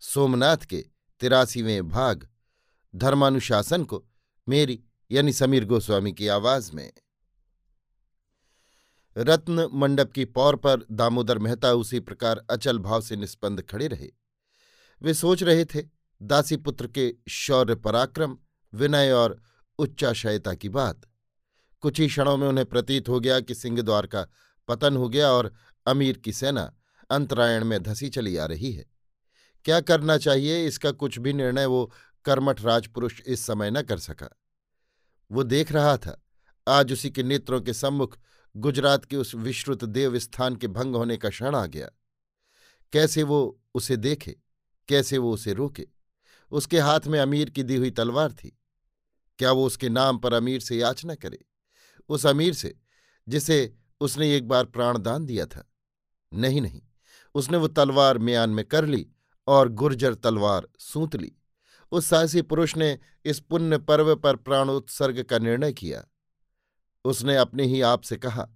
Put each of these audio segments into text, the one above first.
सोमनाथ के तिरासीवें भाग, धर्मानुशासन को मेरी यानी समीर गोस्वामी की आवाज़ में। रत्न मंडप की पौर पर दामोदर मेहता उसी प्रकार अचल भाव से निष्पन्द खड़े रहे। वे सोच रहे थे, दासी पुत्र के शौर्य पराक्रम, विनय और उच्चाशयता की बात। कुछ ही क्षणों में उन्हें प्रतीत हो गया कि सिंहद्वार का पतन हो गया और अमीर की सेना अंतरायण में धसी चली आ रही है। क्या करना चाहिए? इसका कुछ भी निर्णय वो कर्मठ राजपुरुष इस समय न कर सका। वो देख रहा था। आज उसी के नेत्रों के सम्मुख गुजरात के उस विश्रुत देव स्थान के भंग होने का क्षण आ गया। कैसे वो उसे देखे? कैसे वो उसे रोके? उसके हाथ में अमीर की दी हुई तलवार थी। क्या वो उसके नाम पर अमीर से याचना करे? उस अमीर से, जिसे उसने एक बार प्राणदान दिया था। नहीं नहीं। उसने वो तलवार म्यान में कर ली और गुर्जर तलवार सूत ली। उस साहसी पुरुष ने इस पुण्य पर्व पर प्राणोत्सर्ग का निर्णय किया। उसने अपने ही आप से कहा,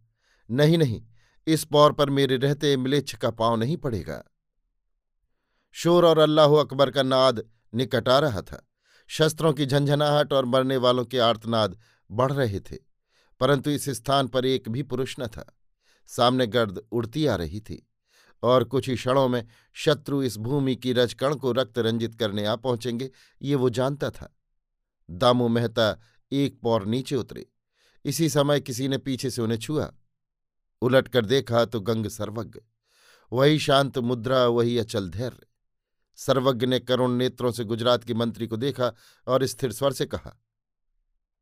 नहीं नहीं, इस पौर पर मेरे रहते मिलेच्छ का पाँव नहीं पड़ेगा। शोर और अल्लाह अकबर का नाद निकट आ रहा था। शस्त्रों की झंझनाहट और मरने वालों के आर्तनाद बढ़ रहे थे, परंतु इस स्थान पर एक भी पुरुष न था। सामने गर्द उड़ती आ रही थी। और कुछ ही क्षणों में शत्रु इस भूमि की रजकण को रक्त रंजित करने आ पहुँचेंगे, ये वो जानता था। दामू मेहता एक पौर नीचे उतरे। इसी समय किसी ने पीछे से उन्हें छुआ। उलट कर देखा तो गंग सर्वज्ञ। वही शांत मुद्रा, वही अचल धैर्य। सर्वज्ञ ने करुण नेत्रों से गुजरात के मंत्री को देखा और स्थिर स्वर से कहा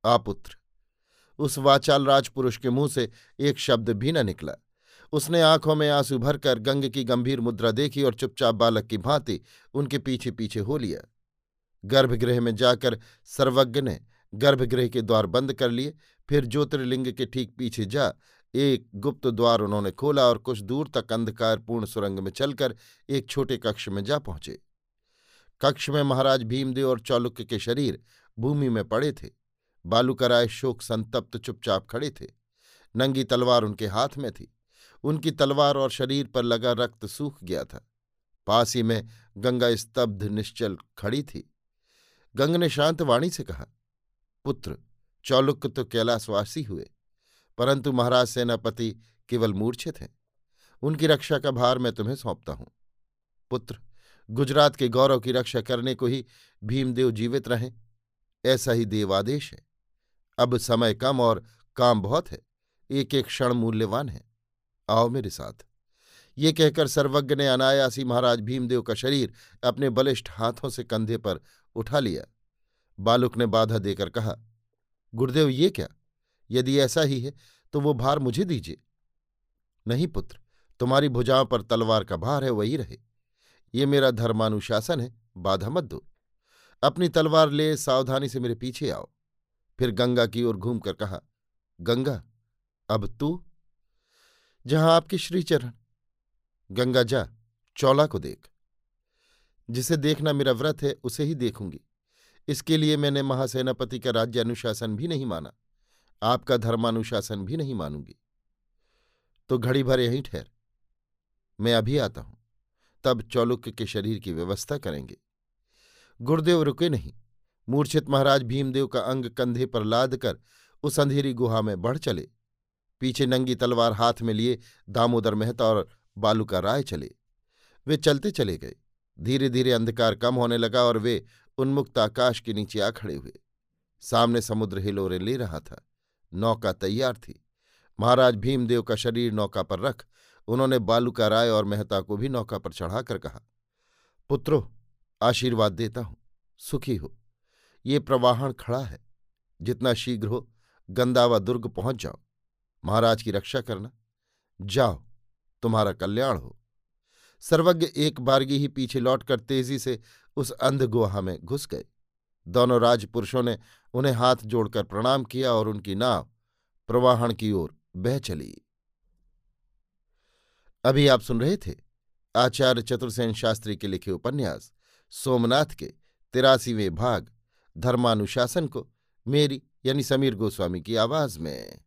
आपुत्र उस वाचाल राजपुरुष के मुँह से एक शब्द भी न निकला। उसने आँखों में आँसू भरकर गंग की गंभीर मुद्रा देखी और चुपचाप बालक की भांति उनके पीछे पीछे हो लिया। गर्भगृह में जाकर सर्वज्ञ ने गर्भगृह के द्वार बंद कर लिए, फिर ज्योतिर्लिंग के ठीक पीछे जा एक गुप्त द्वार उन्होंने खोला और कुछ दूर तक अंधकारपूर्ण सुरंग में चलकर एक छोटे कक्ष में जा पहुँचे। कक्ष में महाराज भीमदेव और चौलुक्य के शरीर भूमि में पड़े थे। बालूकराय शोक संतप्त चुपचाप खड़े थे। नंगी तलवार उनके हाथ में थी। उनकी तलवार और शरीर पर लगा रक्त सूख गया था। पास ही में गंगा स्तब्ध, निश्चल खड़ी थी। गंग ने शांत वाणी से कहा, पुत्र, चौलुक तो कैलाशवासी हुए, परंतु महाराज सेनापति केवल मूर्छित हैं। उनकी रक्षा का भार मैं तुम्हें सौंपता हूँ। पुत्र, गुजरात के गौरव की रक्षा करने को ही भीमदेव जीवित रहें। ऐसा ही देवादेश है। अब समय कम और काम बहुत है। एक एक क्षण मूल्यवान है। आओ मेरे साथ। ये कहकर सर्वज्ञ ने अनायासी महाराज भीमदेव का शरीर अपने बलिष्ठ हाथों से कंधे पर उठा लिया। बालुक ने बाधा देकर कहा, गुरुदेव, ये क्या? यदि ऐसा ही है तो वो भार मुझे दीजिए। नहीं पुत्र, तुम्हारी भुजाओं पर तलवार का भार है, वही रहे। ये मेरा धर्मानुशासन है, बाधा मत दो। अपनी तलवार ले, सावधानी से मेरे पीछे आओ। फिर गंगा की ओर घूमकर कहा, गंगा, अब तू जहाँ आपके श्रीचरण। गंगा जा, चौला को देख। जिसे देखना मेरा व्रत है, उसे ही देखूँगी। इसके लिए मैंने महासेनापति का राज्य अनुशासन भी नहीं माना। आपका धर्मानुशासन भी नहीं मानूँगी। तो घड़ी भर यहीं ठहर। मैं अभी आता हूँ। तब चौलुक्य के शरीर की व्यवस्था करेंगे। गुरुदेव रुके नहीं। मूर्छित महाराज भीमदेव का अंग कंधे पर लाद कर उस अंधेरी गुहा में बढ़ चले। पीछे नंगी तलवार हाथ में लिए दामोदर मेहता और बालूका राय चले। वे चलते चले गए। धीरे धीरे अंधकार कम होने लगा और वे उन्मुक्त आकाश के नीचे आ खड़े हुए। सामने समुद्र हिलोरे ले रहा था। नौका तैयार थी। महाराज भीमदेव का शरीर नौका पर रख उन्होंने बालूका राय और मेहता को भी नौका पर चढ़ाकर कहा, पुत्रो, आशीर्वाद देता हूँ। सुखी हो। ये प्रवाहण खड़ा है। जितना शीघ्र हो गंदावा दुर्ग पहुँच जाओ। महाराज की रक्षा करना। जाओ, तुम्हारा कल्याण हो। सर्वज्ञ एक बारगी ही पीछे लौटकर तेज़ी से उस अंध गुहा में घुस गए। दोनों राजपुरुषों ने उन्हें हाथ जोड़कर प्रणाम किया और उनकी नाव प्रवाहन की ओर बह चली। अभी आप सुन रहे थे आचार्य चतुर्सेन शास्त्री के लिखे उपन्यास, सोमनाथ के तिरासीवें भाग, धर्मानुशासन को मेरी यानी समीर गोस्वामी की आवाज़ में।